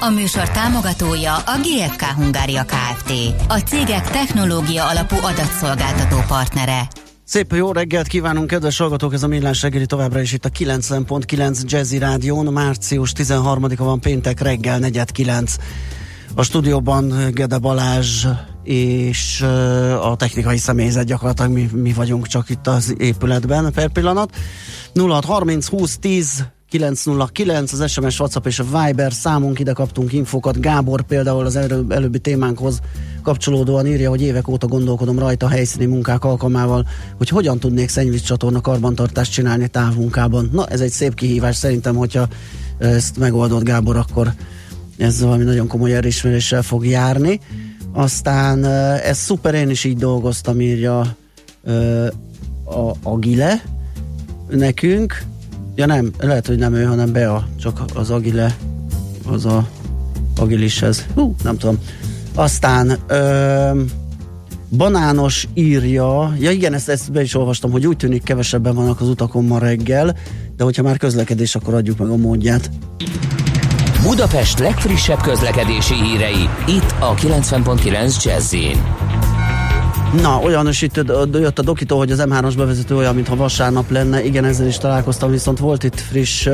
A műsor támogatója a GFK Hungária Kft. A cégek technológia alapú adatszolgáltató partnere. Szép jó reggelt kívánunk, kedves hallgatók! Ez a Millás reggeli továbbra is itt a 90.9 Jazzy Rádión. Március 13-a van péntek reggel 4.9. A stúdióban Gede Balázs és a technikai személyzet gyakorlatilag mi, mi vagyunk csak itt az épületben per pillanat. 0630 20 10 909, az SMS, WhatsApp és a Viber számunk, ide kaptunk infokat. Gábor például az előbb, előbbi témánkhoz kapcsolódóan írja, hogy évek óta gondolkodom rajta a helyszíni munkák alkalmával, hogy hogyan tudnék szennyvíz csatorna karbantartást csinálni távmunkában. Na, ez egy szép kihívás szerintem, hogyha ezt megoldott Gábor, akkor ez valami nagyon komoly elismeréssel fog járni. Aztán ez szuper, én is így dolgoztam, írja a, a Gile nekünk Ja nem, lehet, hogy nem ő, hanem Bea, csak az Agile, az a Agilishez. Hú, nem tudom. Aztán ö, Banános írja, ja igen, ezt, ezt be is olvastam, hogy úgy tűnik kevesebben vannak az utakon ma reggel, de hogyha már közlekedés, akkor adjuk meg a módját. Budapest legfrissebb közlekedési hírei, itt a 90.9 jazz Na, olyan is itt jött a dokitó, hogy az M3-as bevezető olyan, mintha vasárnap lenne. Igen, ezzel is találkoztam, viszont volt itt friss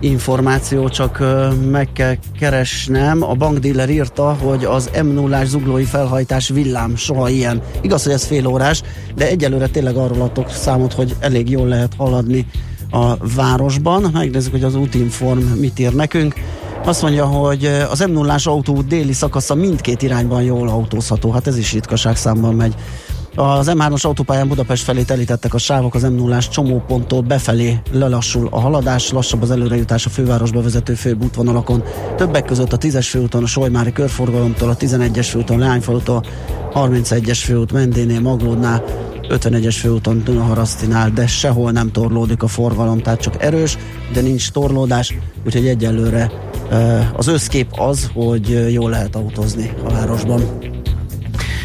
információ, csak uh, meg kell keresnem. A bankdíler írta, hogy az m 0 zuglói felhajtás villám, soha ilyen. Igaz, hogy ez fél órás, de egyelőre tényleg arról adtok számot, hogy elég jól lehet haladni a városban. Megnézzük, hogy az útinform mit ír nekünk. Azt mondja, hogy az m 0 autó déli szakasza mindkét irányban jól autózható. Hát ez is ritkaság számban megy. Az M3-as autópályán Budapest felé telítettek a sávok, az m 0 csomóponttól befelé lelassul a haladás, lassabb az előrejutás a fővárosba vezető főbb útvonalakon. Többek között a 10-es főúton, a Solymári körforgalomtól, a 11-es főúton, Leányfalutól, 31-es főút Mendénél, Maglódnál, 51-es főúton Dunaharasztinál, de sehol nem torlódik a forgalom, tehát csak erős, de nincs torlódás, úgyhogy egyelőre az összkép az, hogy jól lehet autózni a városban.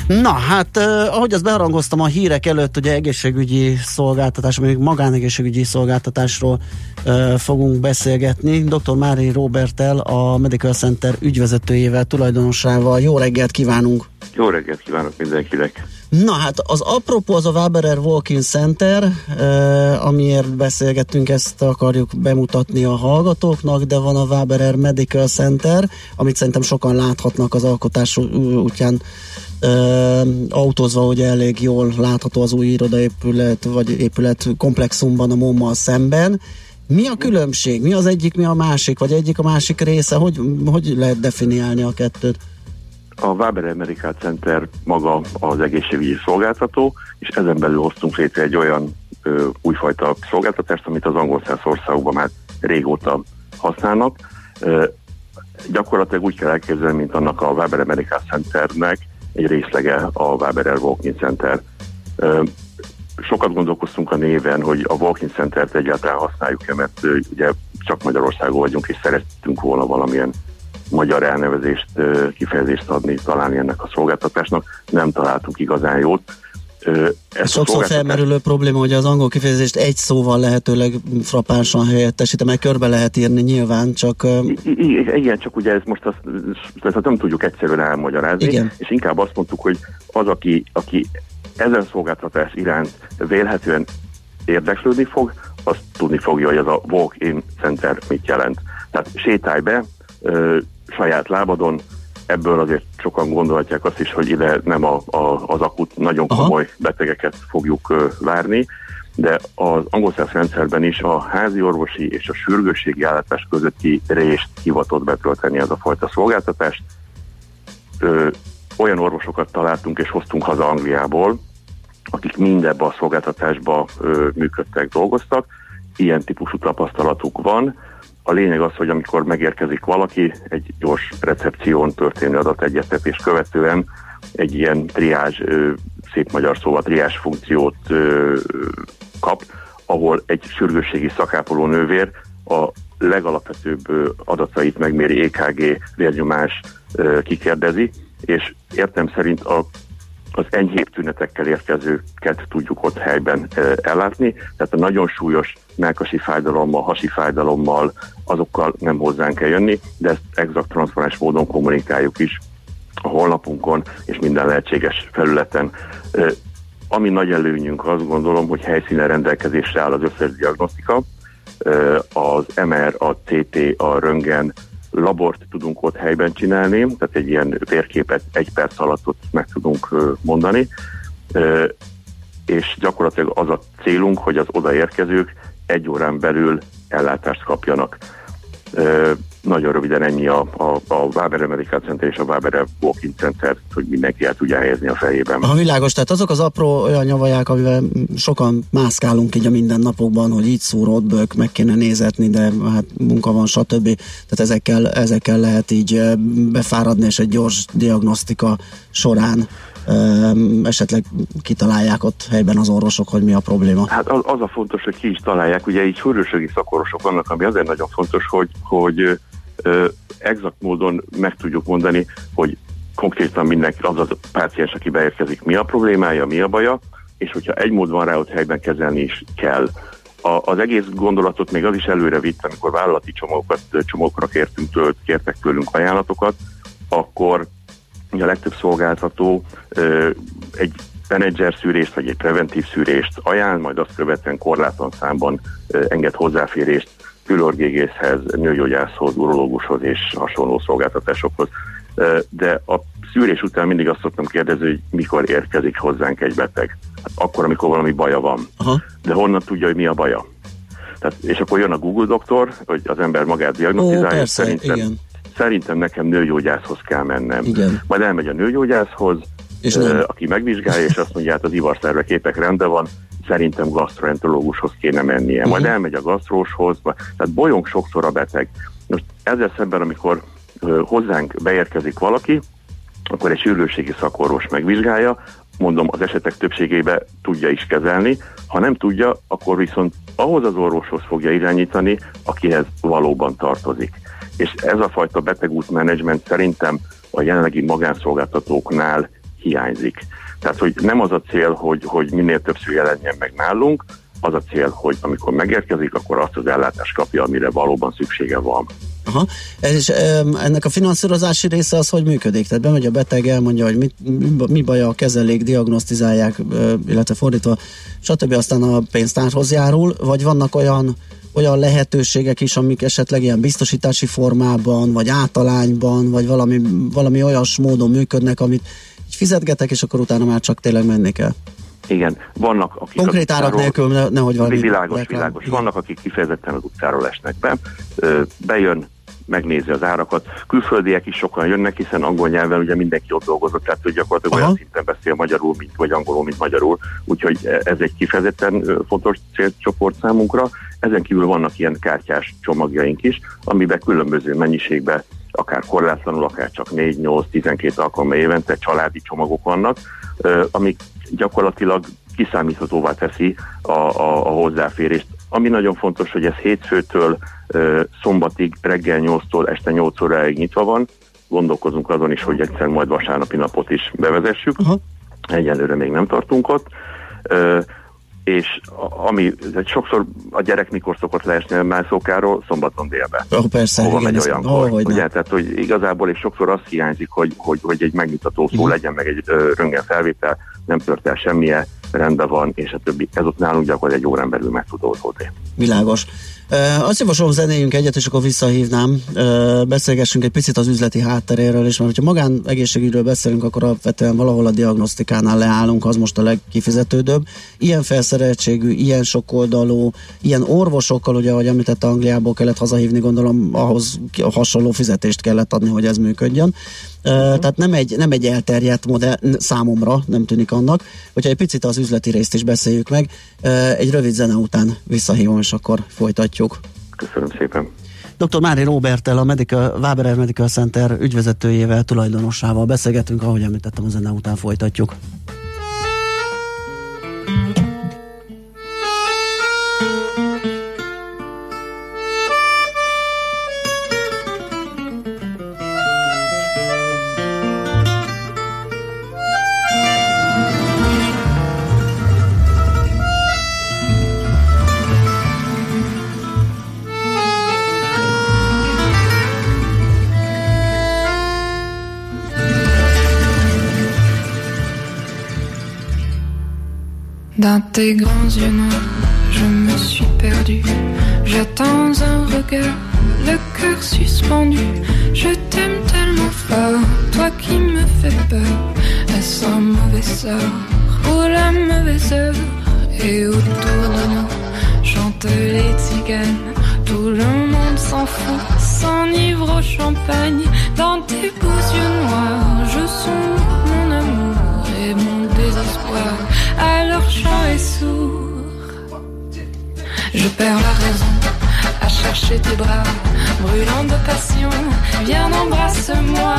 Na, hát eh, ahogy azt beharangoztam a hírek előtt, ugye egészségügyi szolgáltatás, még magánegészségügyi szolgáltatásról eh, fogunk beszélgetni. Dr. Mári Robertel, a Medical Center ügyvezetőjével, tulajdonosával. Jó reggelt kívánunk! Jó reggelt kívánok mindenkinek! Na hát az apropó az a Waberer Walking Center, eh, amiért beszélgettünk, ezt akarjuk bemutatni a hallgatóknak, de van a Waberer Medical Center, amit szerintem sokan láthatnak az alkotás útján eh, autózva, hogy elég jól látható az új irodaépület, vagy épület komplexumban a MOMA szemben. Mi a különbség? Mi az egyik, mi a másik? Vagy egyik a másik része? Hogy, hogy lehet definiálni a kettőt? A Waber Medical Center maga az egészségügyi szolgáltató, és ezen belül hoztunk létre egy olyan ö, újfajta szolgáltatást, amit az angol száz országokban már régóta használnak. Ö, gyakorlatilag úgy kell elképzelni, mint annak a Waber Medical Centernek egy részlege a Waber Walking Center. Ö, sokat gondolkoztunk a néven, hogy a Walking Center-t egyáltalán használjuk-e, mert ugye csak Magyarországon vagyunk, és szerettünk volna valamilyen magyar elnevezést, kifejezést adni, találni ennek a szolgáltatásnak. Nem találtunk igazán jót. Ez Sokszor felmerülő probléma, hogy az angol kifejezést egy szóval lehetőleg frappánsan helyettesítem, meg körbe lehet írni nyilván, csak... Igen, csak ugye ez most azt, ezt nem tudjuk egyszerűen elmagyarázni, igen. és inkább azt mondtuk, hogy az, aki, aki ezen szolgáltatás iránt vélhetően érdeklődni fog, azt tudni fogja, hogy ez a walk-in center mit jelent. Tehát sétálj be, saját lábadon, ebből azért sokan gondolhatják azt is, hogy ide nem a, a, az akut nagyon komoly Aha. betegeket fogjuk uh, várni, de az angol rendszerben is a házi orvosi és a sürgősségi állátás közötti részt hivatott betölteni ez a fajta szolgáltatást. Ö, olyan orvosokat találtunk és hoztunk haza Angliából, akik mindebben a szolgáltatásba ö, működtek, dolgoztak. Ilyen típusú tapasztalatuk van, a lényeg az, hogy amikor megérkezik valaki, egy gyors recepción történő adategyeztetés követően egy ilyen triázs szép magyar szóval triás funkciót kap, ahol egy sürgősségi szakápoló nővér a legalapvetőbb adatait megméri EKG, vérnyomás kikérdezi, és értem szerint a az enyhébb tünetekkel érkezőket tudjuk ott helyben ellátni, tehát a nagyon súlyos melkasi fájdalommal, hasi fájdalommal, azokkal nem hozzánk kell jönni, de ezt exakt transzparens módon kommunikáljuk is a honlapunkon és minden lehetséges felületen. Ami nagy előnyünk, azt gondolom, hogy helyszínen rendelkezésre áll az összes diagnosztika, az MR, a CT, a röntgen, labort tudunk ott helyben csinálni, tehát egy ilyen térképet egy perc alatt ott meg tudunk mondani, és gyakorlatilag az a célunk, hogy az odaérkezők egy órán belül ellátást kapjanak. Nagyon röviden ennyi a, a, a Waber Medical Center és a Waber Walking Center, hogy mindenki el tudja helyezni a fejében. A világos, tehát azok az apró olyan nyavaják, amivel sokan mászkálunk így a mindennapokban, hogy így szúrott bők, meg kéne nézetni, de hát munka van, stb. Tehát ezekkel, ezekkel lehet így befáradni, és egy gyors diagnosztika során esetleg kitalálják ott helyben az orvosok, hogy mi a probléma? Hát az, a fontos, hogy ki is találják. Ugye így sűrűségi szakorvosok vannak, ami azért nagyon fontos, hogy, hogy exakt módon meg tudjuk mondani, hogy konkrétan mindenki, az a páciens, aki beérkezik, mi a problémája, mi a baja, és hogyha egy mód van rá, ott helyben kezelni is kell. A, az egész gondolatot még az is előre vitt, amikor vállalati csomagokat, csomagokra kértünk tőle, kértek tőlünk ajánlatokat, akkor a legtöbb szolgáltató egy menedzser szűrést vagy egy preventív szűrést ajánl, majd azt követően korlátlan számban enged hozzáférést külorgégészhez, nőgyógyászhoz, urológushoz és hasonló szolgáltatásokhoz. De a szűrés után mindig azt szoktam kérdezni, hogy mikor érkezik hozzánk egy beteg. Hát akkor, amikor valami baja van. Aha. De honnan tudja, hogy mi a baja? Tehát, és akkor jön a Google doktor, hogy az ember magát diagnosztizálja, szerintem, igen. Szerintem nekem nőgyógyászhoz kell mennem. Igen. Majd elmegy a nőgyógyászhoz, és nem. aki megvizsgálja, és azt mondja, hát az ivarszerve képek rendben van, szerintem gastroenterológushoz kéne mennie. Uh-huh. Majd elmegy a gasztróshoz, tehát bolyong sokszor a beteg. Most ezzel szemben, amikor hozzánk beérkezik valaki, akkor egy sürgősségi szakorvos megvizsgálja, mondom, az esetek többségében tudja is kezelni, ha nem tudja, akkor viszont ahhoz az orvoshoz fogja irányítani, akihez valóban tartozik. És ez a fajta betegútmenedzsment szerintem a jelenlegi magánszolgáltatóknál hiányzik. Tehát, hogy nem az a cél, hogy, hogy minél többször jelenjen meg nálunk, az a cél, hogy amikor megérkezik, akkor azt az ellátást kapja, amire valóban szüksége van. Aha. És ennek a finanszírozási része az hogy működik? Tehát bemegy a beteg, elmondja, hogy mit, mi baja a kezelék, diagnosztizálják, illetve fordítva, stb. aztán a pénztárhoz járul, vagy vannak olyan olyan lehetőségek is, amik esetleg ilyen biztosítási formában, vagy általányban, vagy valami, valami olyas módon működnek, amit fizetgetek, és akkor utána már csak tényleg menni kell. Igen, vannak akik... Konkrét árak nélkül, ne, nehogy valami... Világos, reklám. világos. Vannak, akik kifejezetten az utcáról esnek be, bejön, megnézi az árakat. Külföldiek is sokan jönnek, hiszen angol nyelven ugye mindenki ott dolgozott, tehát hogy gyakorlatilag Aha. olyan szinten beszél magyarul, mint, vagy angolul, mint magyarul, úgyhogy ez egy kifejezetten fontos célcsoport számunkra. Ezen kívül vannak ilyen kártyás csomagjaink is, amiben különböző mennyiségben akár korlátlanul, akár csak 4-8-12 alkalommal évente családi csomagok vannak, amik gyakorlatilag kiszámíthatóvá teszi a, a, a hozzáférést. Ami nagyon fontos, hogy ez hétfőtől szombatig reggel 8-tól este 8 óráig nyitva van. Gondolkozunk azon is, hogy egyszer majd vasárnapi napot is bevezessük. Uh-huh. Egyelőre még nem tartunk ott és ami sokszor a gyerek mikor szokott leesni a mászókáról, szombaton délbe. Oh, persze, Hova igen, megy olyankor. Oh, ugye, tehát, hogy igazából és sokszor az hiányzik, hogy, hogy, hogy egy megnyugtató szó mm. legyen, meg egy röngen felvétel, nem tört el semmilyen, rendben van, és a többi. Ez ott nálunk gyakorlatilag egy órán belül meg tud oldódni. Világos. Azt javaslom, zenéljünk egyet, és akkor visszahívnám. Beszélgessünk egy picit az üzleti hátteréről, és mert ha magán egészségügyről beszélünk, akkor alapvetően valahol a diagnosztikánál leállunk, az most a legkifizetődőbb. Ilyen felszereltségű, ilyen sokoldalú, ilyen orvosokkal, ugye, ahogy említette, Angliából kellett hazahívni, gondolom ahhoz hasonló fizetést kellett adni, hogy ez működjön. Uh, tehát nem egy, nem egy elterjedt modell számomra, nem tűnik annak. Hogyha egy picit az üzleti részt is beszéljük meg, egy rövid zene után visszahívom, és akkor folytatjuk. Köszönöm szépen. Dr. Mári Robertel, a Medical, Waberer Medical Center ügyvezetőjével, tulajdonossával beszélgetünk, ahogy említettem, a zene után folytatjuk. Tes grands yeux noirs, je me suis perdu. J'attends un regard, le cœur suspendu. Je t'aime tellement fort, toi qui me fais peur. Est-ce un mauvais sort ou la mauvaise heure? Et autour de nous chantent les tziganes. Tout le monde s'en fout, s'enivre au champagne. Dans tes tes bras, brûlant de passion. Viens, embrasse-moi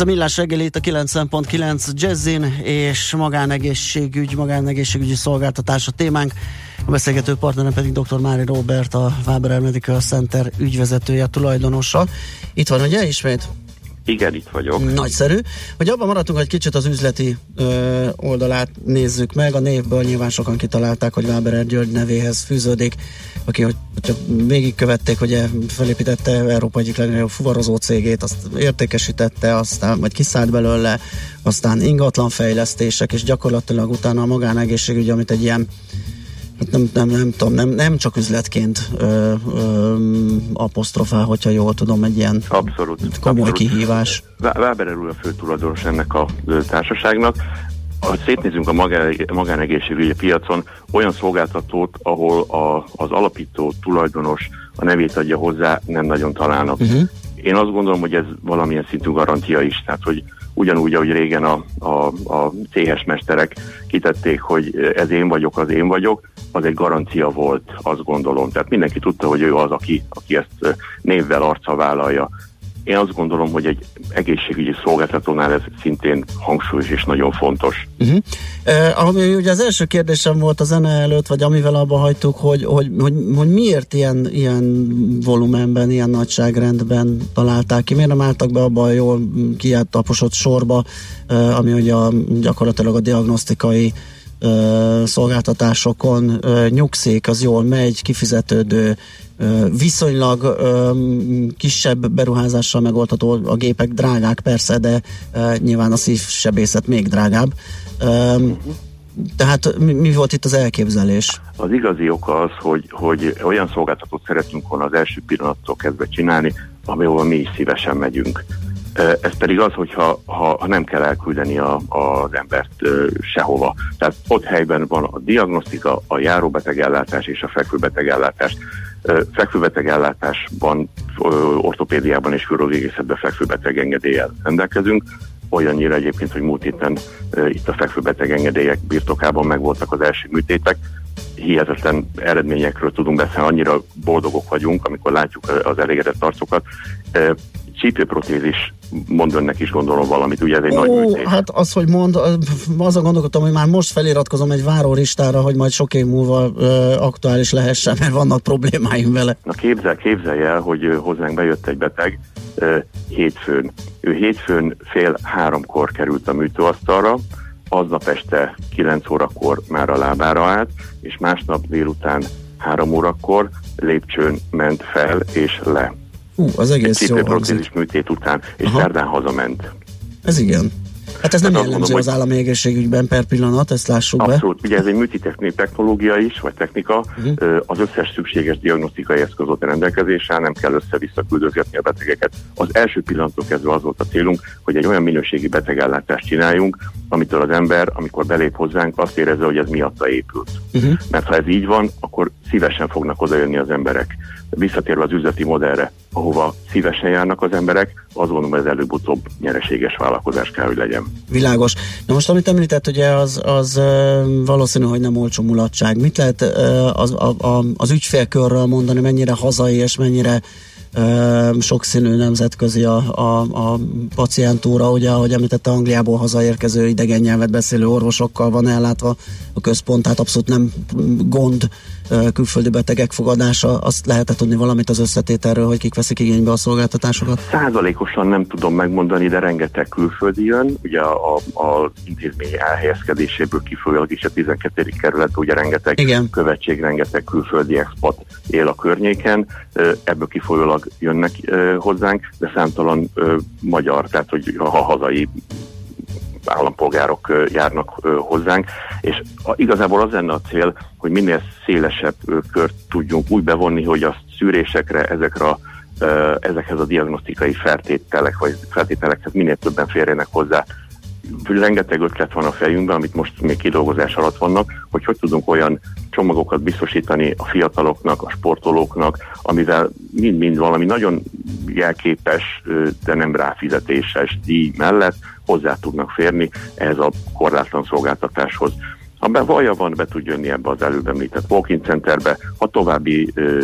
a Millás reggelét a 90.9 Jazzin és magánegészségügy, magánegészségügyi szolgáltatás a témánk. A beszélgető partnerem pedig dr. Mári Robert, a Waber Medical Center ügyvezetője, tulajdonosa. Itt van ugye ismét? Igen, itt vagyok. Nagyszerű. Hogy abban maradtunk, hogy kicsit az üzleti ö, oldalát nézzük meg. A névből nyilván sokan kitalálták, hogy Váberer György nevéhez fűződik, aki, hogy, hogyha végigkövették, hogy felépítette Európa egyik legnagyobb fuvarozó cégét, azt értékesítette, aztán majd kiszállt belőle, aztán ingatlanfejlesztések, és gyakorlatilag utána a magánegészségügy, amit egy ilyen nem, nem, nem tudom, nem, nem csak üzletként ö, ö, apostrofál, hogyha jól tudom, egy ilyen abszolút, komoly abszolút. kihívás. Váberer úr a fő tulajdonos ennek a társaságnak. Ha szétnézünk a magánegészségügyi piacon, olyan szolgáltatót, ahol a, az alapító tulajdonos a nevét adja hozzá, nem nagyon találnak. Uh-huh. Én azt gondolom, hogy ez valamilyen szintű garantia is, tehát hogy ugyanúgy, ahogy régen a, a, a céhes mesterek kitették, hogy ez én vagyok, az én vagyok, az egy garancia volt, azt gondolom. Tehát mindenki tudta, hogy ő az, aki, aki ezt névvel arca vállalja. Én azt gondolom, hogy egy egészségügyi szolgáltatónál ez szintén hangsúlyos és nagyon fontos. Uh-huh. Eh, ami ugye az első kérdésem volt a zene előtt, vagy amivel abba hagytuk, hogy, hogy, hogy, hogy miért ilyen, ilyen volumenben, ilyen nagyságrendben találták ki, miért nem álltak be abba a jól kiáttaposott sorba, eh, ami ugye a, gyakorlatilag a diagnosztikai szolgáltatásokon nyugszik, az jól megy, kifizetődő, viszonylag kisebb beruházással megoldható, a gépek drágák persze, de nyilván a szívsebészet még drágább. Tehát mi, volt itt az elképzelés? Az igazi oka az, hogy, hogy olyan szolgáltatót szeretünk volna az első pillanattól kezdve csinálni, ahol mi is szívesen megyünk. Ez pedig az, hogyha ha, ha nem kell elküldeni a, az embert sehova. Tehát ott helyben van a diagnosztika, a járóbetegellátás és a fekvőbetegellátás. Fekvőbetegellátásban, ortopédiában és fűrőgégészetben fekvőbeteg engedéllyel rendelkezünk. Olyannyira egyébként, hogy múlt héten itt a fekvőbeteg engedélyek birtokában megvoltak az első műtétek, hihetetlen eredményekről tudunk beszélni, annyira boldogok vagyunk, amikor látjuk az elégedett arcokat csípőprotézis mond önnek is gondolom valamit, ugye ez egy Ó, nagy műtét. Hát az, hogy mond, azon gondolkodtam, hogy már most feliratkozom egy várólistára, hogy majd sok év múlva ö, aktuális lehessen, mert vannak problémáim vele. Na képzel, képzelj el, hogy hozzánk bejött egy beteg ö, hétfőn. Ő hétfőn fél háromkor került a műtőasztalra, aznap este 9 órakor már a lábára állt, és másnap délután 3 órakor lépcsőn ment fel és le. Ú, az egész jó műtét után, és Aha. szerdán hazament. Ez igen. Hát ez nem hát jellemző mondom, az állami egészségügyben per pillanat, ezt lássuk abszolút. be. Abszolút, ugye ez egy műtét technológia is, vagy technika, uh-huh. az összes szükséges diagnosztikai eszközot rendelkezésre, nem kell össze-vissza küldözgetni a betegeket. Az első pillanattól kezdve az volt a célunk, hogy egy olyan minőségi betegellátást csináljunk, amitől az ember, amikor belép hozzánk, azt érezze, hogy ez miatta épült. Uh-huh. Mert ha ez így van, akkor szívesen fognak odajönni az emberek visszatérve az üzleti modellre, ahova szívesen járnak az emberek, azt gondolom, ez előbb-utóbb nyereséges vállalkozás kell, hogy legyen. Világos. Na most, amit említett, ugye az, az valószínű, hogy nem olcsó mulatság. Mit lehet az, a, a, az ügyfélkörről mondani, mennyire hazai és mennyire sokszínű nemzetközi a, a, a pacientúra, ugye, ahogy említette, Angliából hazaérkező idegen nyelvet beszélő orvosokkal van ellátva a központ, tehát abszolút nem gond külföldi betegek fogadása, azt lehetett tudni valamit az összetételről, hogy kik veszik igénybe a szolgáltatásokat? Százalékosan nem tudom megmondani, de rengeteg külföldi jön, ugye a, a, az intézmény elhelyezkedéséből kifolyólag is a 12. kerület, ugye rengeteg Igen. követség, rengeteg külföldi expat él a környéken, ebből kifolyólag jönnek hozzánk, de számtalan magyar, tehát hogy a hazai állampolgárok járnak hozzánk, és igazából az lenne a cél, hogy minél szélesebb kört tudjunk úgy bevonni, hogy a szűrésekre, ezekre a ezekhez a diagnosztikai feltételek, vagy feltételekhez minél többen férjenek hozzá. Rengeteg ötlet van a fejünkben, amit most még kidolgozás alatt vannak, hogy hogy tudunk olyan csomagokat biztosítani a fiataloknak, a sportolóknak, amivel mind-mind valami nagyon jelképes, de nem ráfizetéses díj mellett hozzá tudnak férni ehhez a korlátlan szolgáltatáshoz. Ha be vaja van, be tud jönni ebbe az előbb említett walking centerbe, ha további ö,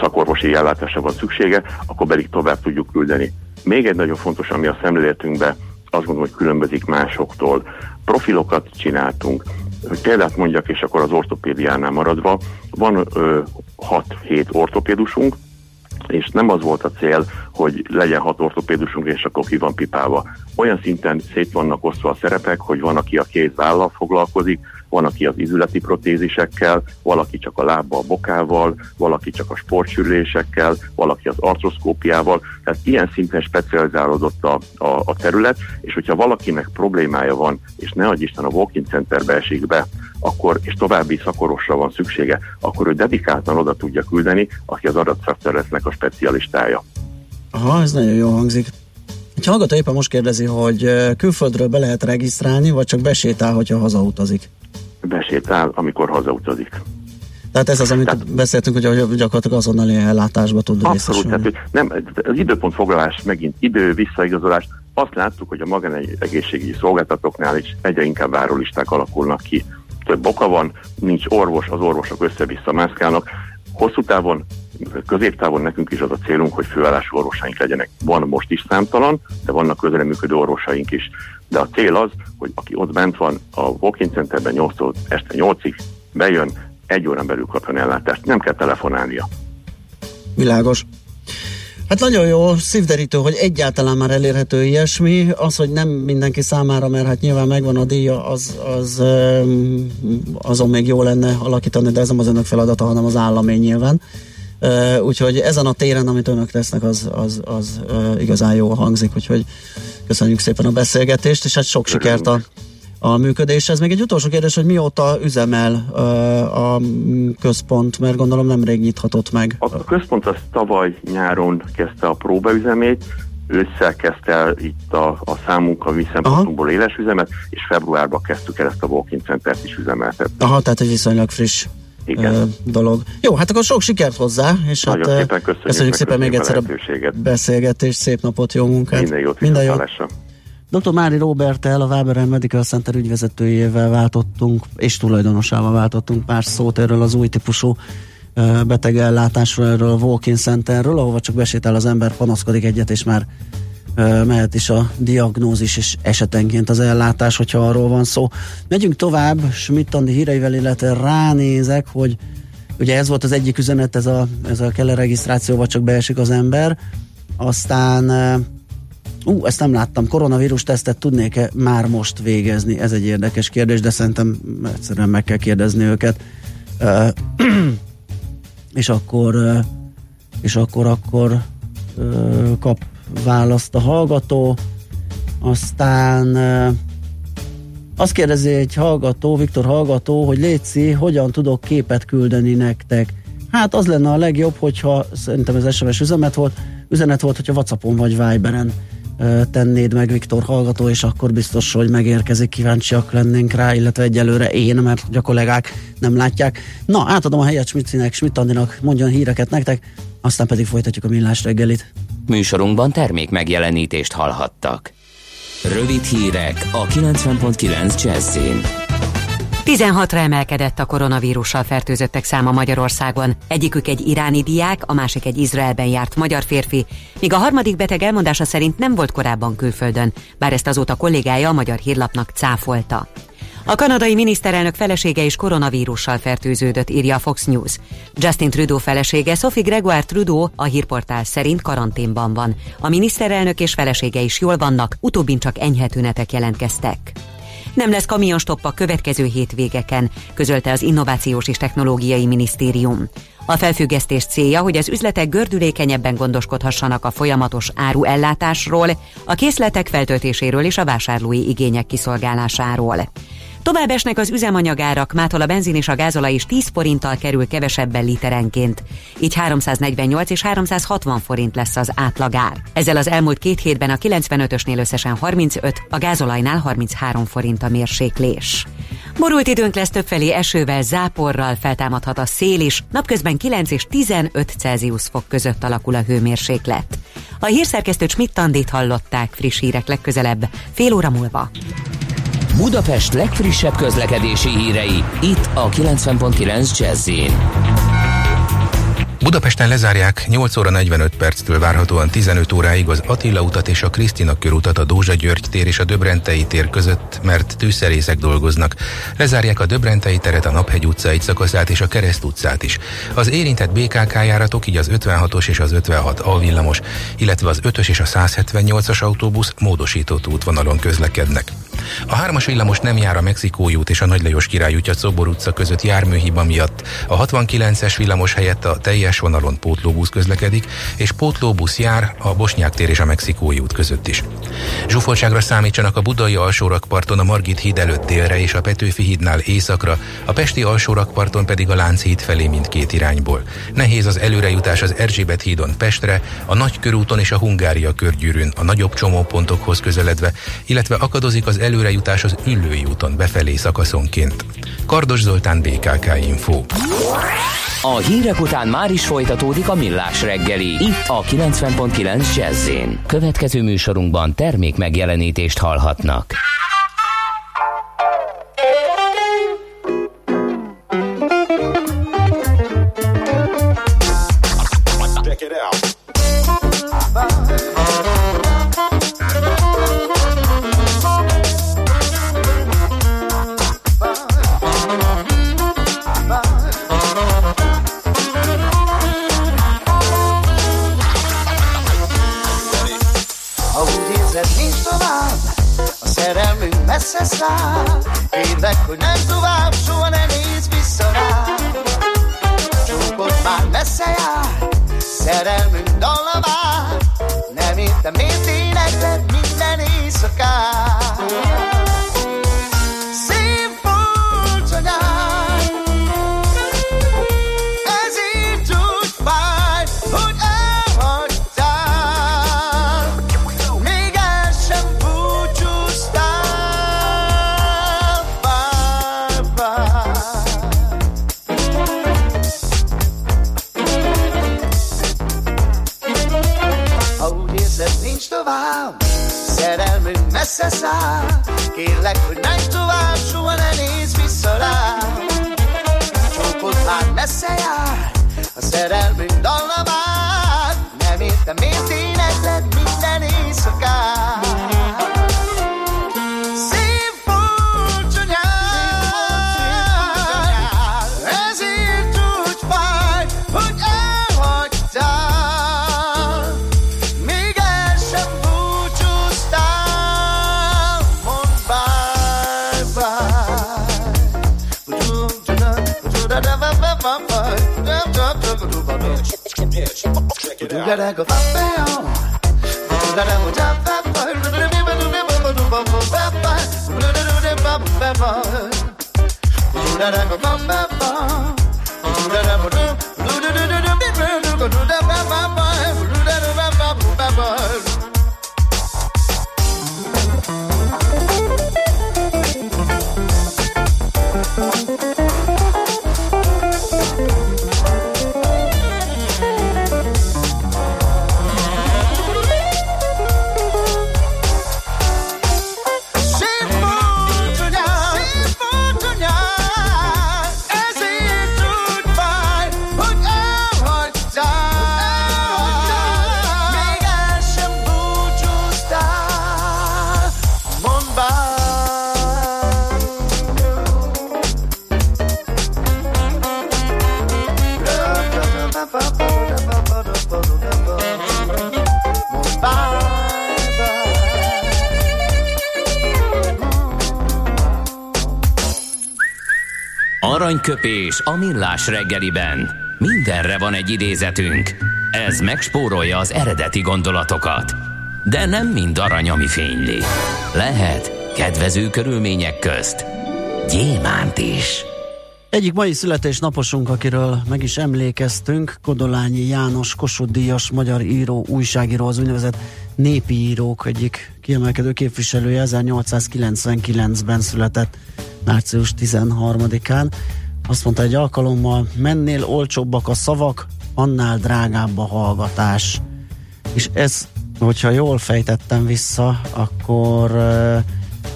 szakorvosi ellátásra van szüksége, akkor pedig tovább tudjuk küldeni. Még egy nagyon fontos, ami a szemléletünkbe azt gondolom, hogy különbözik másoktól. Profilokat csináltunk, hogy példát mondjak, és akkor az ortopédiánál maradva, van 6-7 ortopédusunk, és nem az volt a cél, hogy legyen hat ortopédusunk, és akkor ki van pipálva. Olyan szinten szét vannak osztva a szerepek, hogy van, aki a kéz vállal foglalkozik, van, aki az izületi protézisekkel, valaki csak a lába a bokával, valaki csak a sportsürülésekkel, valaki az artroszkópiával. Tehát ilyen szinten specializálódott a, a, a terület, és hogyha valakinek problémája van, és ne adj Isten a walking centerbe esik be, akkor, és további szakorosra van szüksége, akkor ő dedikáltan oda tudja küldeni, aki az adatszakterületnek a specialistája. Aha, ez nagyon jó hangzik. Egy hallgató éppen most kérdezi, hogy külföldről be lehet regisztrálni, vagy csak besétál, hogyha hazautazik? Besétál, amikor hazautazik. Tehát ez az, amit tehát, beszéltünk, hogy gyakorlatilag azonnali ellátásba tud Abszolút, tehát nem, az időpontfoglalás megint idő, visszaigazolás, azt láttuk, hogy a magánegészségügyi szolgáltatóknál is egyre inkább várólisták alakulnak ki. Több oka van, nincs orvos, az orvosok össze-vissza mászkálnak. Hosszú távon középtávon nekünk is az a célunk, hogy főállású orvosaink legyenek. Van most is számtalan, de vannak közreműködő orvosaink is. De a cél az, hogy aki ott bent van a walking centerben 8 este 8-ig, bejön, egy órán belül kapjon ellátást. Nem kell telefonálnia. Világos. Hát nagyon jó, szívderítő, hogy egyáltalán már elérhető ilyesmi. Az, hogy nem mindenki számára, mert hát nyilván megvan a díja, az, az azon még jó lenne alakítani, de ez nem az önök feladata, hanem az államé nyilván. Uh, úgyhogy ezen a téren, amit önök tesznek, az, az, az igazán jó hangzik, úgyhogy köszönjük szépen a beszélgetést, és hát sok sikert a, a működéshez. Még egy utolsó kérdés, hogy mióta üzemel uh, a központ, mert gondolom nemrég nyithatott meg. A központ az tavaly nyáron kezdte a próbaüzemét, ősszel kezdte el itt a, a számunkra mi szempontunkból éles üzemet, és februárban kezdtük el ezt a walking center-t is üzemeltetni. Aha, tehát egy viszonylag friss igen. dolog. Jó, hát akkor sok sikert hozzá, és Nagyon hát szépen köszönjük, köszönjük szépen még egyszer a, a beszélgetést, szép napot, jó munkát. Minden jót, Minden jót. Dr. Mári Robertel, a Weberen Medical Center ügyvezetőjével váltottunk, és tulajdonosával váltottunk pár szót erről az új típusú betegellátásról, erről a walk-in centerről, ahova csak besétál az ember, panaszkodik egyet, és már mehet is a diagnózis és esetenként az ellátás, hogyha arról van szó. Megyünk tovább, Schmidt híreivel, illetve ránézek, hogy ugye ez volt az egyik üzenet, ez a, ez a kell regisztráció, vagy csak beesik az ember, aztán Ú, ezt nem láttam. Koronavírus tesztet tudnék-e már most végezni? Ez egy érdekes kérdés, de szerintem egyszerűen meg kell kérdezni őket. Uh, és akkor uh, és akkor akkor uh, kap választ a hallgató. Aztán uh, azt kérdezi egy hallgató, Viktor hallgató, hogy Léci, hogyan tudok képet küldeni nektek? Hát az lenne a legjobb, hogyha szerintem ez SMS üzenet volt, üzenet volt, hogyha Whatsappon vagy Viberen tennéd meg Viktor hallgató, és akkor biztos, hogy megérkezik, kíváncsiak lennénk rá, illetve egyelőre én, mert a kollégák nem látják. Na, átadom a helyet Smitzinek, Schmidt Andinak, mondjon híreket nektek, aztán pedig folytatjuk a millás reggelit. Műsorunkban termék megjelenítést hallhattak. Rövid hírek a 90.9 Jazzin. 16-ra emelkedett a koronavírussal fertőzöttek száma Magyarországon. Egyikük egy iráni diák, a másik egy Izraelben járt magyar férfi, míg a harmadik beteg elmondása szerint nem volt korábban külföldön, bár ezt azóta kollégája a magyar hírlapnak cáfolta. A kanadai miniszterelnök felesége is koronavírussal fertőződött, írja a Fox News. Justin Trudeau felesége, Sophie Gregoire Trudeau a hírportál szerint karanténban van. A miniszterelnök és felesége is jól vannak, utóbbin csak enyhe tünetek jelentkeztek. Nem lesz kamionstopp a következő hétvégeken, közölte az Innovációs és Technológiai Minisztérium. A felfüggesztés célja, hogy az üzletek gördülékenyebben gondoskodhassanak a folyamatos áruellátásról, a készletek feltöltéséről és a vásárlói igények kiszolgálásáról. Tovább esnek az üzemanyagárak, mától a benzin és a gázolaj is 10 forinttal kerül kevesebben literenként. Így 348 és 360 forint lesz az átlagár. Ezzel az elmúlt két hétben a 95-ösnél összesen 35, a gázolajnál 33 forint a mérséklés. Borult időnk lesz többfelé esővel, záporral feltámadhat a szél is, napközben 9 és 15 Celsius fok között alakul a hőmérséklet. A hírszerkesztő Schmidt-Tandit hallották friss hírek legközelebb, fél óra múlva. Budapest legfrissebb közlekedési hírei, itt a 90.9 jazz Budapesten lezárják 8 óra 45 perctől várhatóan 15 óráig az Attila utat és a Krisztina körutat a Dózsa György tér és a Döbrentei tér között, mert tűzszerészek dolgoznak. Lezárják a Döbrentei teret, a Naphegy utca egy szakaszát és a Kereszt utcát is. Az érintett BKK járatok, így az 56-os és az 56 A villamos, illetve az 5-ös és a 178-as autóbusz módosított útvonalon közlekednek. A hármas villamos nem jár a Mexikói út és a Nagy Lajos Király útja Szobor utca között járműhiba miatt. A 69-es villamos helyett a teljes vonalon pótlóbusz közlekedik, és pótlóbusz jár a Bosnyák tér és a Mexikói út között is. Zsúfoltságra számítsanak a budai alsórakparton a Margit híd előtt délre és a Petőfi hídnál északra, a pesti alsórakparton pedig a Lánchíd felé mindkét irányból. Nehéz az előrejutás az Erzsébet hídon Pestre, a Nagykörúton és a Hungária körgyűrűn a nagyobb csomópontokhoz közeledve, illetve akadozik az előrejutás az Üllői úton befelé szakaszonként. Kardos Zoltán, BKK Info. A hírek után már is folytatódik a millás reggeli. Itt a 90.9 jazz Következő műsorunkban termék megjelenítést hallhatnak. gotta go. Aranyköpés a millás reggeliben. Mindenre van egy idézetünk. Ez megspórolja az eredeti gondolatokat. De nem mind arany, ami fényli. Lehet kedvező körülmények közt gyémánt is. Egyik mai születésnaposunk, akiről meg is emlékeztünk, Kodolányi János Kossuth Díjas, magyar író, újságíró, az úgynevezett népi írók egyik kiemelkedő képviselője 1899-ben született március 13-án. Azt mondta egy alkalommal, mennél olcsóbbak a szavak, annál drágább a hallgatás. És ez, hogyha jól fejtettem vissza, akkor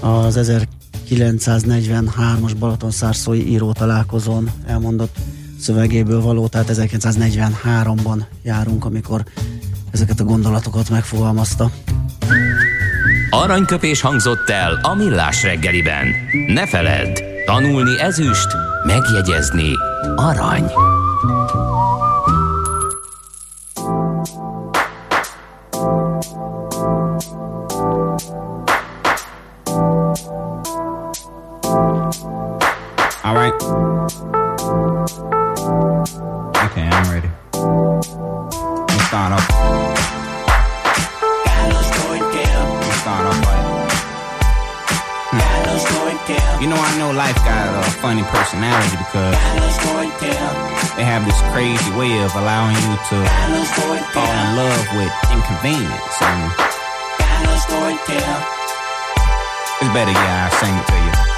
az 1943-as Balatonszárszói író találkozón elmondott szövegéből való, tehát 1943-ban járunk, amikor ezeket a gondolatokat megfogalmazta. Aranyköpés hangzott el a millás reggeliben. Ne feledd, tanulni ezüst, megjegyezni arany. All right. Okay, I'm ready. Let's start off. Off right. Hmm. You know, I know life got a funny personality because they have this crazy way of allowing you to fall in love with inconvenience. And it's better, yeah, I sing it to you.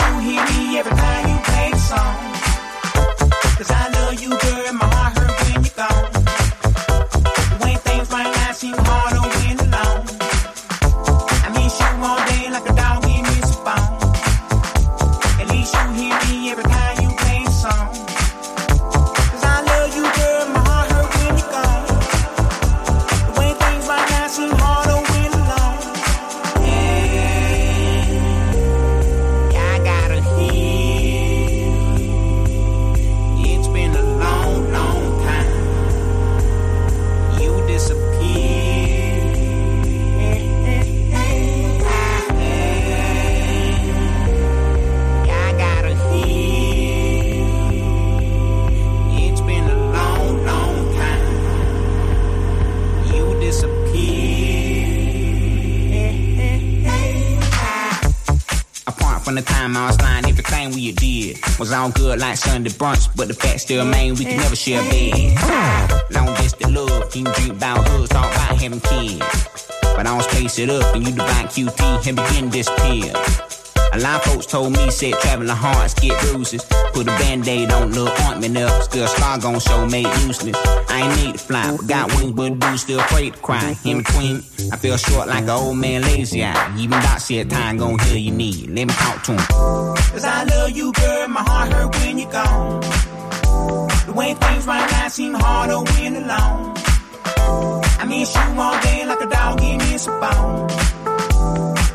who he was good like Sunday brunch, but the fact still remain we can never share a bed. Long distance love, you dream about hoods, talk about having kids. But I don't space it up and you divine QT and begin this pill. A lot of folks told me, said traveling hard, get bruises. Put a band-aid on, little ointment up. Still scar gon' show made useless. I ain't need to fly, got wings, but do still afraid to cry. In between, I feel short like an old man lazy eye. Even Doc said time gon' heal your need. Let me talk to him. Cause I love you, girl, my heart hurt when you're gone. The way things right now seem harder when alone. I miss you all day like a dog in his bone.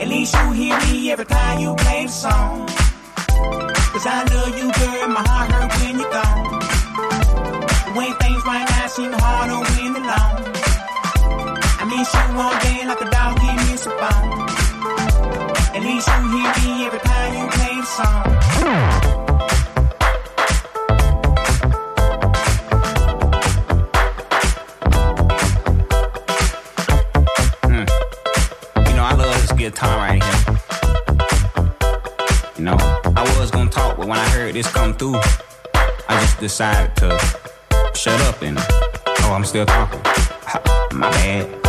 At least you hear me every time you play the song. Cause I love you, girl, my heart hurt when you're gone. Way things right now seem harder when alone. I miss you all day like a dog in his bone. At least you hear me every time you play the song. Hmm. You know, I love this guitar right here. You know, Talk, but when I heard this come through, I just decided to shut up and oh, I'm still talking. My bad.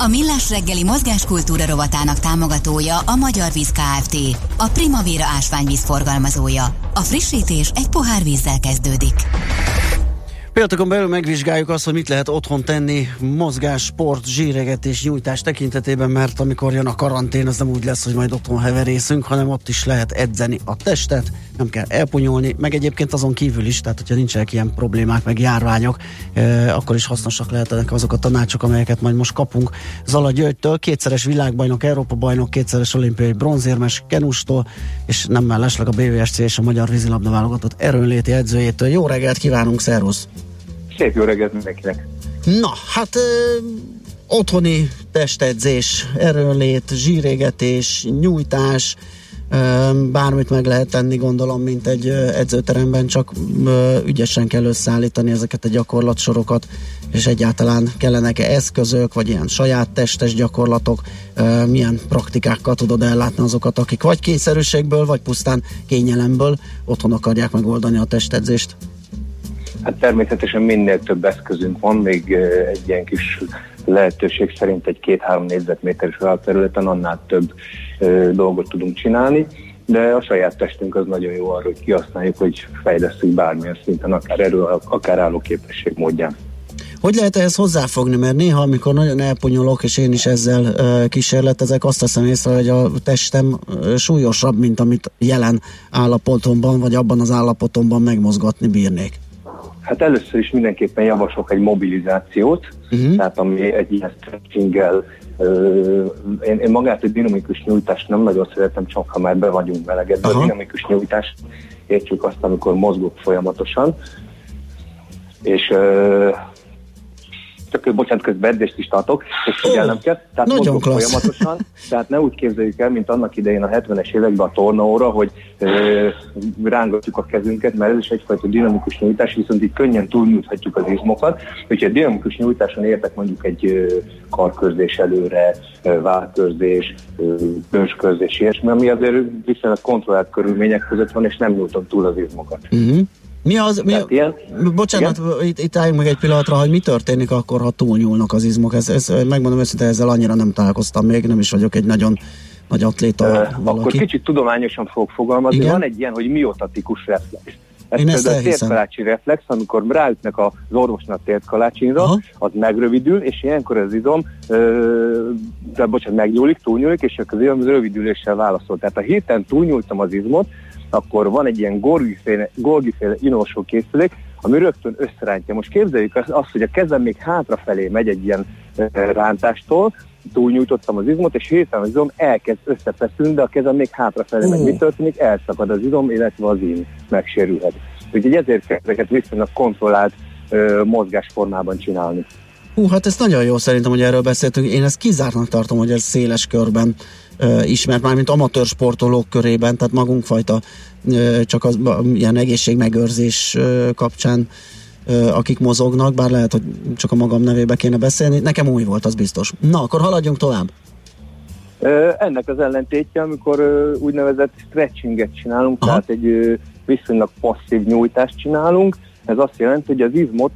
A Millás reggeli mozgáskultúra rovatának támogatója a Magyar Víz Kft. A Primavera ásványvíz forgalmazója. A frissítés egy pohár vízzel kezdődik. Pillanatokon belül megvizsgáljuk azt, hogy mit lehet otthon tenni mozgás, sport, zsíregetés, nyújtás tekintetében, mert amikor jön a karantén, az nem úgy lesz, hogy majd otthon heverészünk, hanem ott is lehet edzeni a testet, nem kell elpunyolni, meg egyébként azon kívül is, tehát hogyha nincsenek ilyen problémák, meg járványok, eh, akkor is hasznosak lehetnek azok a tanácsok, amelyeket majd most kapunk Zala Györgytől, kétszeres világbajnok, Európa bajnok, kétszeres olimpiai bronzérmes Kenustól, és nem mellesleg a BVSC és a Magyar Vízilabda válogatott erőnléti edzőjétől. Jó reggelt kívánunk, szervusz! Szép jó reggelt mindenkinek! Na, hát ö, otthoni testedzés, erőnlét, zsírégetés, nyújtás, ö, bármit meg lehet tenni, gondolom, mint egy edzőteremben, csak ö, ügyesen kell összeállítani ezeket a gyakorlatsorokat, és egyáltalán kellenek-e eszközök, vagy ilyen saját testes gyakorlatok, ö, milyen praktikákkal tudod ellátni azokat, akik vagy kényszerűségből, vagy pusztán kényelemből otthon akarják megoldani a testedzést. Hát természetesen minél több eszközünk van, még egy ilyen kis lehetőség szerint egy két-három négyzetméteres területen annál több dolgot tudunk csinálni, de a saját testünk az nagyon jó arra, hogy kihasználjuk, hogy fejlesztünk bármilyen szinten, akár erő, akár állóképesség módján. Hogy lehet ehhez hozzáfogni? Mert néha, amikor nagyon elponyolok, és én is ezzel uh, kísérletezek, azt teszem észre, hogy a testem súlyosabb, mint amit jelen állapotomban, vagy abban az állapotomban megmozgatni bírnék. Hát először is mindenképpen javaslok egy mobilizációt, uh-huh. tehát ami egy ilyen stretchinggel, én, én magát a dinamikus nyújtást nem nagyon szeretem, csak ha már be vagyunk melegedve. A dinamikus nyújtást értjük azt, amikor mozgok folyamatosan, és csak bocsánat, közben edzést is tartok, és figyelnem kell. Tehát Nagyon klassz. folyamatosan, tehát ne úgy képzeljük el, mint annak idején a 70-es években a tornaóra, hogy ö, rángatjuk a kezünket, mert ez is egyfajta dinamikus nyújtás, viszont így könnyen túlnyújthatjuk az izmokat. Úgyhogy a dinamikus nyújtáson értek mondjuk egy ö, karkörzés előre, ö, válkörzés, bőskörzés, ilyesmi, ami azért viszonylag kontrollált körülmények között van, és nem nyújtom túl az izmokat. Uh-huh. Mi az, mi, Tehát ilyen, bocsánat, itt, itt álljunk meg egy pillanatra, hogy mi történik akkor, ha túlnyúlnak az izmok. Ez, ez, megmondom őszintén, ezzel annyira nem találkoztam még, nem is vagyok egy nagyon nagy atléta Ö, valaki. Akkor kicsit tudományosan fogok fogalmazni. Igen? Van egy ilyen, hogy miotatikus reflex. Ez Én ezt a térkalácsi reflex, amikor ráütnek az orvosnak térkalácsinra, Aha. az megrövidül, és ilyenkor az izom, ö, de bocsánat, megnyúlik, túlnyúlik, és akkor az izom rövidüléssel válaszol. Tehát ha héten túlnyúltam az izmot, akkor van egy ilyen gorgiféle, gorgiféle inolsó készülék, ami rögtön összerántja. Most képzeljük azt, azt, hogy a kezem még hátrafelé megy egy ilyen rántástól, túlnyújtottam az izmot, és héten az izom elkezd összefeszülni, de a kezem még hátrafelé megy. Ó. Mi történik? Elszakad az izom, illetve az ín megsérülhet. Úgyhogy ezért kell ezeket viszonylag kontrollált ö, mozgásformában csinálni. Hú, hát ez nagyon jó szerintem, hogy erről beszéltünk. Én ezt kizártnak tartom, hogy ez széles körben ismert, már mint amatőr sportolók körében, tehát magunkfajta ö, csak az ilyen egészségmegőrzés kapcsán, akik mozognak, bár lehet, hogy csak a magam nevébe kéne beszélni. Nekem új volt, az biztos. Na, akkor haladjunk tovább. Ennek az ellentétje, amikor úgynevezett stretchinget csinálunk, Aha. tehát egy viszonylag passzív nyújtást csinálunk. Ez azt jelenti, hogy az izmot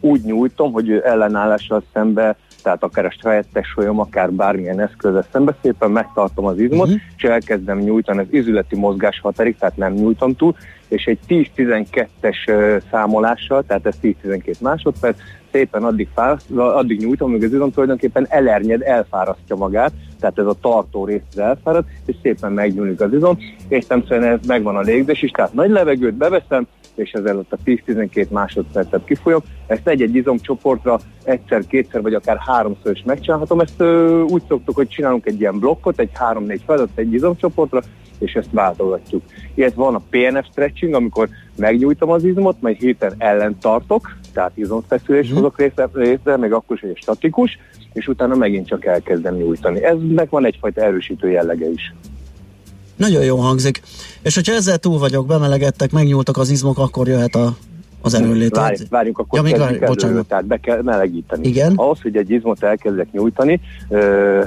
úgy nyújtom, hogy ellenállással szembe, tehát akár a saját testsúlyom, akár bármilyen eszközzel szembe szépen megtartom az izmot, Mhm. és elkezdem nyújtani az izületi mozgás határig, tehát nem nyújtom túl, és egy 10-12-es ö, számolással, tehát ez 10-12 másodperc, szépen addig, fáraszt, addig nyújtom, míg az izom tulajdonképpen elernyed, elfárasztja magát, tehát ez a tartó rész az elfárad, és szépen megnyúlik az izom, és szerint ez megvan a légzés is, tehát nagy levegőt beveszem, és ezzel ott a 10-12 másodpercet kifolyom. Ezt egy-egy izomcsoportra egyszer, kétszer, vagy akár háromszor is megcsinálhatom. Ezt ö, úgy szoktuk, hogy csinálunk egy ilyen blokkot, egy három-négy feladat egy izomcsoportra, és ezt váltogatjuk. Illetve van a PNF stretching, amikor megnyújtom az izmot, majd héten ellen tartok, tehát izomfeszülést Mhm. hozok részre, részre, még akkor is, hogy statikus, és utána megint csak elkezdem nyújtani. Eznek van egyfajta erősítő jellege is. Nagyon jó hangzik. És hogyha ezzel túl vagyok, bemelegettek, megnyúltak az izmok, akkor jöhet a, az erőnlét. Várj, várjunk, akkor Ja, még várj, bocsánat. tehát be kell melegíteni. Igen. Ahhoz, hogy egy izmot elkezdek nyújtani ö,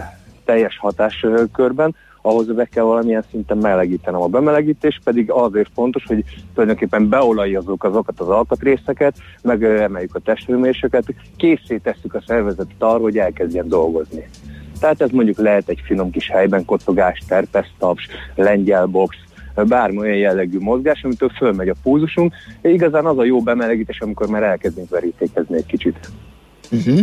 teljes hatáskörben, ahhoz be kell valamilyen szinten melegítenem. A bemelegítés pedig azért fontos, hogy tulajdonképpen beolajozzuk azokat az alkatrészeket, meg emeljük a testhőmérsékletet, készé tesszük a szervezetet arra, hogy elkezdjen dolgozni. Tehát ez mondjuk lehet egy finom kis helyben kocogás, terpesztaps, lengyelbox, bármi olyan jellegű mozgás, amitől fölmegy a púzusunk. Igazán az a jó bemelegítés, amikor már elkezdünk verítékezni egy kicsit. Uh-huh.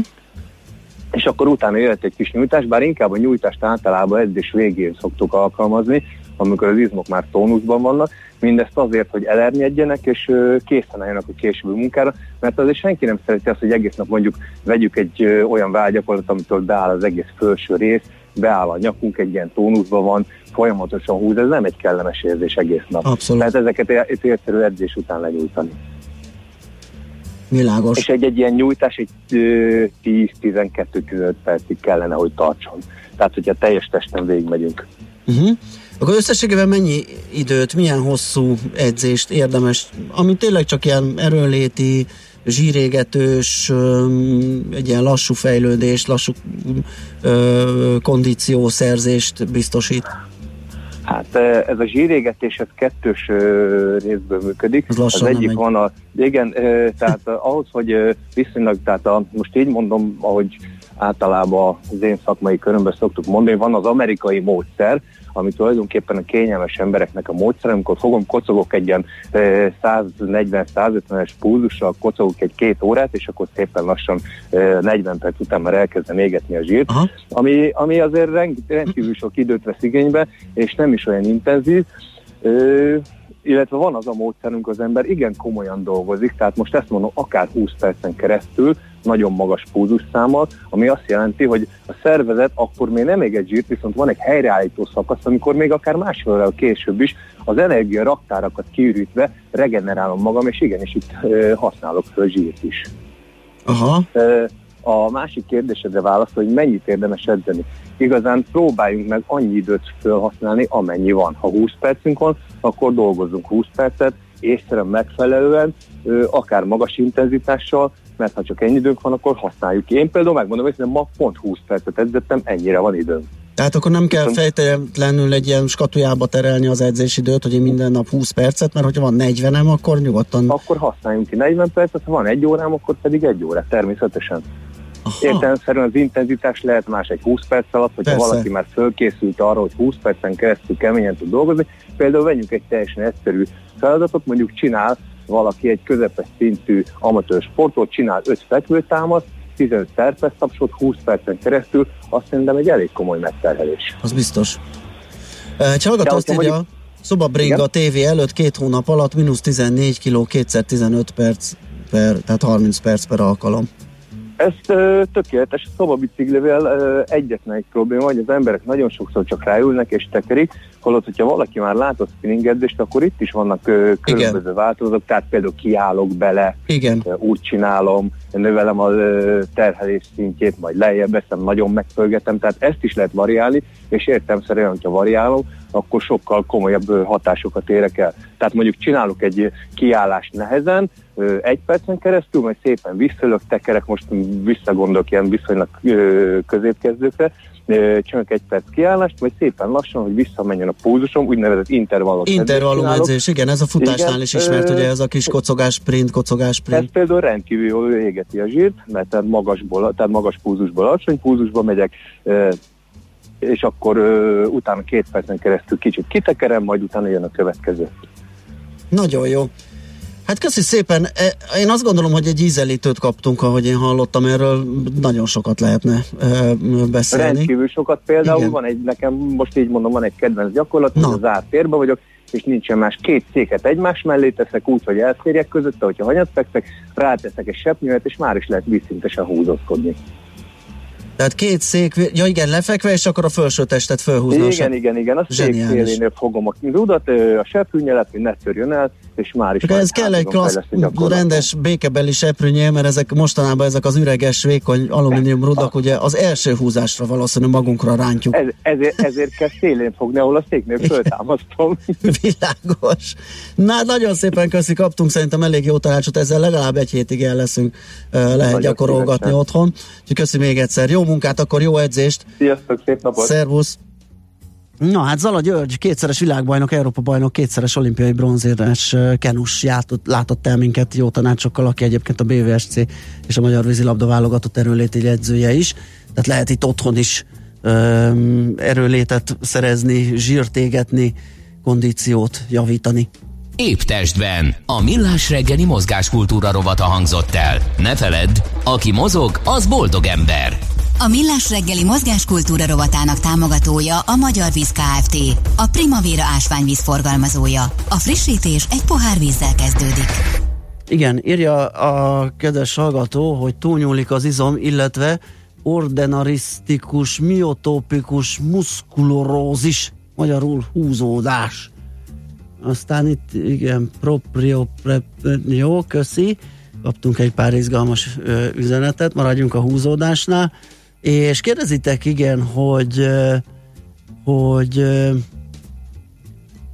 És akkor utána jöhet egy kis nyújtás, bár inkább a nyújtást általában edzés végén szoktuk alkalmazni, amikor az izmok már tónuszban vannak, mindezt azért, hogy elernyedjenek és készen álljanak a későbbi munkára, mert azért senki nem szereti azt, hogy egész nap mondjuk vegyük egy olyan vágyakorlat, amitől beáll az egész felső rész, beáll a nyakunk, egy ilyen tónuszban van, folyamatosan húz, ez nem egy kellemes érzés egész nap. Abszolút. Tehát ezeket egy egyszerű edzés után lenyújtani. Világos. És egy, egy ilyen nyújtás egy ö, 10-12-15 percig kellene, hogy tartson. Tehát, hogyha teljes testen végigmegyünk. Uh-huh. Akkor összességében mennyi időt, milyen hosszú edzést érdemes, ami tényleg csak ilyen erőnléti, zsírégetős, egy ilyen lassú fejlődés, lassú kondíciószerzést biztosít. Hát ez a zsírégetés, ez kettős részből működik. Ez Az egyik megy. van a, igen, tehát eh, ahhoz, hogy viszonylag, tehát a, most így mondom, ahogy általában az én szakmai körömben szoktuk mondani, van az amerikai módszer, ami tulajdonképpen a kényelmes embereknek a módszer, amikor fogom, kocogok egy ilyen ö, 140-150-es pulzussal, kocogok egy két órát, és akkor szépen lassan ö, 40 perc után már elkezdem égetni a zsírt, Aha. ami, ami azért rend, rendkívül sok időt vesz igénybe, és nem is olyan intenzív. Illetve van az a módszerünk, az ember igen komolyan dolgozik, tehát most ezt mondom, akár 20 percen keresztül, nagyon magas pulzusszámmal, ami azt jelenti, hogy a szervezet akkor még nem ég egy zsírt, viszont van egy helyreállító szakasz, amikor még akár másfél órával később is az energia raktárakat kiürítve regenerálom magam, és igenis itt ö, használok föl zsírt is. Aha. Ö, A másik kérdésedre válaszol, hogy mennyit érdemes edzeni. Igazán próbáljunk meg annyi időt felhasználni, amennyi van. Ha 20 percünk van, akkor dolgozzunk 20 percet, észre megfelelően, akár magas intenzitással, mert ha csak ennyi időnk van, akkor használjuk ki. Én például megmondom, hogy ma pont 20 percet edzettem, ennyire van időm. Tehát akkor nem kell fejtelenül egy ilyen skatujába terelni az edzésidőt, hogy én minden nap 20 percet, mert hogyha van 40-em, akkor nyugodtan... Akkor használjunk ki 40 percet, ha van egy órám, akkor pedig egy órát, természetesen. Aha. Értelemszerűen az intenzitás lehet más egy 20 perc alatt, hogyha Persze. valaki már fölkészült arra, hogy 20 percen keresztül keményen tud dolgozni. Például vegyünk egy teljesen egyszerű feladatot, mondjuk csinál valaki egy közepes szintű amatőr sportot, csinál 5 fekvőtámaszt, 15 szerpes tapsot 20 percen keresztül, azt szerintem egy elég komoly megterhelés. Az biztos. Egy hallgató azt írja, Szobabringa a tévé előtt két hónap alatt mínusz 14 kg, kétszer 15 perc per, tehát 30 perc per alkalom. Ez ö, tökéletes, a szobabiciklivel ö, egyetlen egy probléma, hogy az emberek nagyon sokszor csak ráülnek és tekerik, holott, hogyha valaki már látott spinningedzést, akkor itt is vannak ö, különböző Igen. változatok, tehát például kiállok bele, Igen. Ö, úgy csinálom, növelem a ö, terhelés szintjét, majd lejjebb veszem, nagyon megfölgetem, tehát ezt is lehet variálni, és értem szerint, hogyha variálom, akkor sokkal komolyabb hatásokat érek el. Tehát mondjuk csinálok egy kiállást nehezen, egy percen keresztül, majd szépen visszölök, tekerek, most visszagondolok ilyen viszonylag középkezdőkre, csinálok egy perc kiállást, vagy szépen lassan, hogy visszamenjen a púzusom, úgynevezett intervallum. Intervallum edzés, igen, ez a futásnál igen, is ismert, ugye ez a kis kocogás sprint, kocogás sprint. Ez például rendkívül jól égeti a zsírt, mert tehát magasból, tehát magas púzusból alacsony púzusba megyek, és akkor ö, utána két percen keresztül kicsit kitekerem, majd utána jön a következő. Nagyon jó. Hát köszi szépen. E, én azt gondolom, hogy egy ízelítőt kaptunk, ahogy én hallottam, erről nagyon sokat lehetne beszélni. Rendkívül sokat. Például Igen. van egy, nekem most így mondom, van egy kedvenc gyakorlat, hogy az térben vagyok, és nincsen más. Két széket egymás mellé teszek úgy, hogy elférjek közötte, hogyha hanyat fekszek, ráteszek egy sepnyőet, és már is lehet vízszintesen húzózkodni. Tehát két szék, ja igen, lefekve, és akkor a felső testet felhúzni. Igen, igen, igen, igen, a szék szélénél fogom a rudat, a seprűnyelet, hogy ne törjön el, és már is. ez kell egy klassz, rendes békebeli seprűnyél, mert ezek mostanában ezek az üreges, vékony alumínium rudak, ugye az első húzásra valószínűleg magunkra rántjuk. Ez, ezért, ezért kell szélén fogni, ahol a széknél föltámasztom. Világos. Na, nagyon szépen köszi, kaptunk szerintem elég jó tanácsot, ezzel legalább egy hétig el leszünk, lehet nagyon gyakorolgatni szívesen. otthon. Úgyhogy köszi még egyszer. Jó munkát, akkor jó edzést. Sziasztok, szép napot. Szervusz. Na hát Zala György, kétszeres világbajnok, Európa bajnok, kétszeres olimpiai bronzérmes kenus játott, látott el minket jó tanácsokkal, aki egyébként a BVSC és a Magyar Vízilabda válogatott erőléti edzője is. Tehát lehet itt otthon is um, erőlétet szerezni, zsírt égetni, kondíciót javítani. Épp testben. A millás reggeli mozgáskultúra rovata hangzott el. Ne feledd, aki mozog, az boldog ember. A Millás reggeli mozgáskultúra rovatának támogatója a Magyar Víz Kft. A Primavera ásványvíz forgalmazója. A frissítés egy pohár vízzel kezdődik. Igen, írja a kedves hallgató, hogy túlnyúlik az izom, illetve ordenarisztikus, miotópikus muszkulorózis, magyarul húzódás. Aztán itt, igen, proprio, jó, köszi. Kaptunk egy pár izgalmas ö, üzenetet, maradjunk a húzódásnál. És kérdezitek, igen, hogy hogy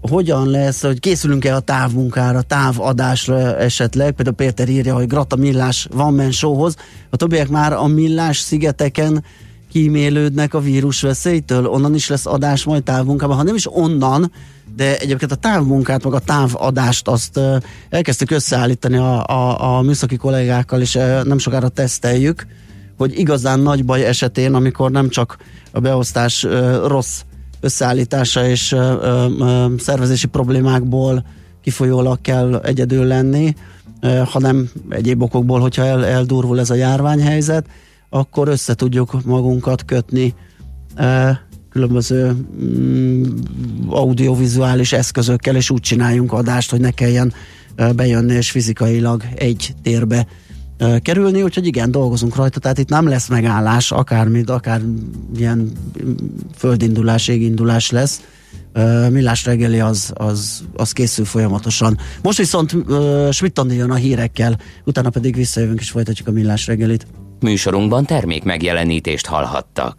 hogyan lesz, hogy készülünk-e a távmunkára, távadásra esetleg, például Péter írja, hogy Grata Millás van men showhoz, a többiek már a Millás szigeteken kímélődnek a vírus veszélytől, onnan is lesz adás majd távmunkában, ha nem is onnan, de egyébként a távmunkát, meg a távadást azt elkezdtük összeállítani a, a, a műszaki kollégákkal, és nem sokára teszteljük, hogy igazán nagy baj esetén, amikor nem csak a beosztás rossz összeállítása és szervezési problémákból kifolyólag kell egyedül lenni, hanem egyéb okokból, hogyha el, eldurvul ez a járványhelyzet, akkor össze tudjuk magunkat kötni különböző um, audiovizuális eszközökkel, és úgy csináljunk adást, hogy ne kelljen bejönni és fizikailag egy térbe kerülni, úgyhogy igen, dolgozunk rajta, tehát itt nem lesz megállás, akármit, akár ilyen földindulás, égindulás lesz. Millás reggeli az, az, az készül folyamatosan. Most viszont uh, schmidt jön a hírekkel, utána pedig visszajövünk és folytatjuk a Millás reggelit. Műsorunkban termék megjelenítést hallhattak.